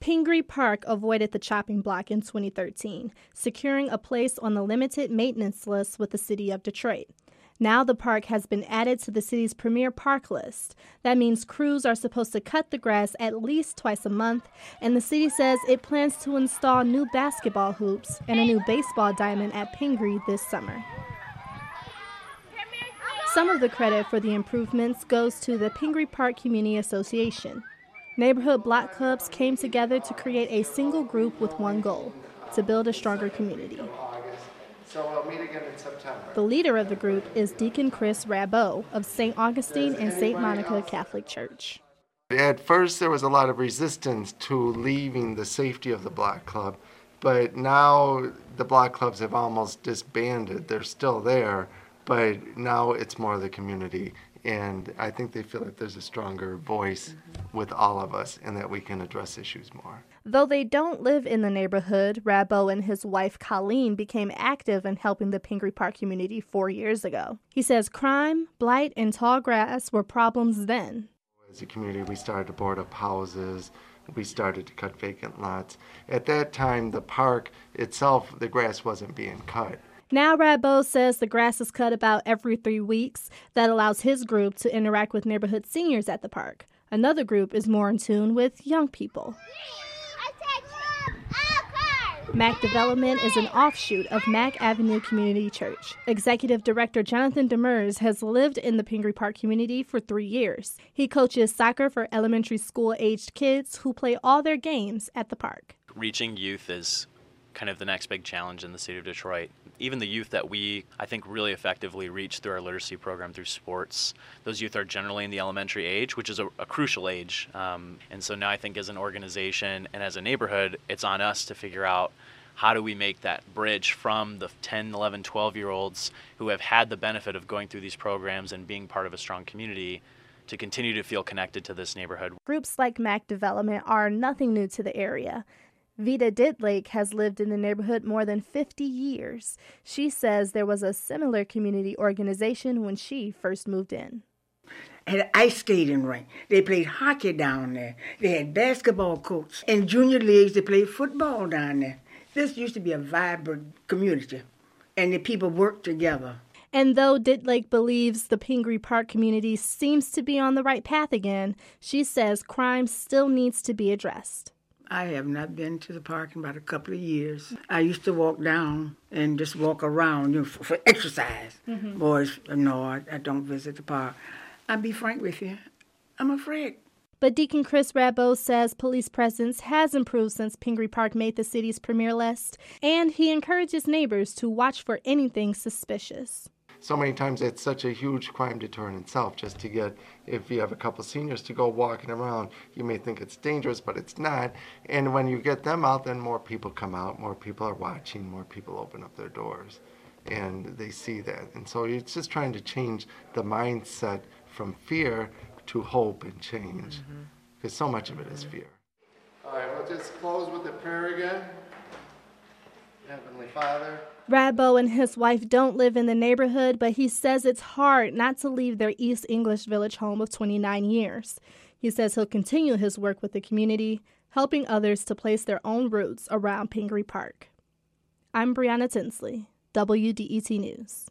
Pingree Park avoided the chopping block in 2013, securing a place on the limited maintenance list with the city of Detroit. Now the park has been added to the city's premier park list. That means crews are supposed to cut the grass at least twice a month, and the city says it plans to install new basketball hoops and a new baseball diamond at Pingree this summer. Some of the credit for the improvements goes to the Pingree Park Community Association. Neighborhood block clubs came together to create a single group with one goal to build a stronger community. So we'll meet again in September. The leader of the group is Deacon Chris Rabot of St. Augustine and St. Monica Catholic Church. At first, there was a lot of resistance to leaving the safety of the block club, but now the block clubs have almost disbanded. They're still there, but now it's more the community and I think they feel that there's a stronger voice mm-hmm. with all of us and that we can address issues more. Though they don't live in the neighborhood, Rabot and his wife Colleen became active in helping the Pingree Park community four years ago. He says crime, blight, and tall grass were problems then. As a community, we started to board up houses. We started to cut vacant lots. At that time, the park itself, the grass wasn't being cut. Now, Rabot says the grass is cut about every three weeks. That allows his group to interact with neighborhood seniors at the park. Another group is more in tune with young people. Mac Development is an offshoot of Mack Avenue Community Church. Executive Director Jonathan Demers has lived in the Pingree Park community for three years. He coaches soccer for elementary school aged kids who play all their games at the park. Reaching youth is kind of the next big challenge in the city of Detroit. Even the youth that we, I think, really effectively reach through our literacy program through sports, those youth are generally in the elementary age, which is a, a crucial age. Um, and so now I think as an organization and as a neighborhood, it's on us to figure out how do we make that bridge from the 10, 11, 12 year olds who have had the benefit of going through these programs and being part of a strong community to continue to feel connected to this neighborhood. Groups like Mac Development are nothing new to the area. Vita Ditlake has lived in the neighborhood more than 50 years. She says there was a similar community organization when she first moved in. Had an ice skating rink. They played hockey down there. They had basketball courts. In junior leagues, they played football down there. This used to be a vibrant community, and the people worked together. And though Ditlake believes the Pingree Park community seems to be on the right path again, she says crime still needs to be addressed. I have not been to the park in about a couple of years. I used to walk down and just walk around you know, for, for, exercise. Mm-hmm. Boys, no, I, I don't visit the park. I'll be frank with you, I'm afraid. But Deacon Chris Rabot says police presence has improved since Pingree Park made the city's premier list, and he encourages neighbors to watch for anything suspicious so many times it's such a huge crime deterrent itself just to get if you have a couple seniors to go walking around you may think it's dangerous but it's not. And when you get them out then more people come out more people are watching more people open up their doors and they see that. And so it's just trying to change the mindset from fear to hope and change because mm-hmm. so much of it is fear. All right we'll just close with a prayer again heavenly father Rabot and his wife don't live in the neighborhood, but he says it's hard not to leave their East English Village home of 29 years. He says he'll continue his work with the community, helping others to place their own roots around Pingree Park. I'm Brianna Tinsley, WDET News.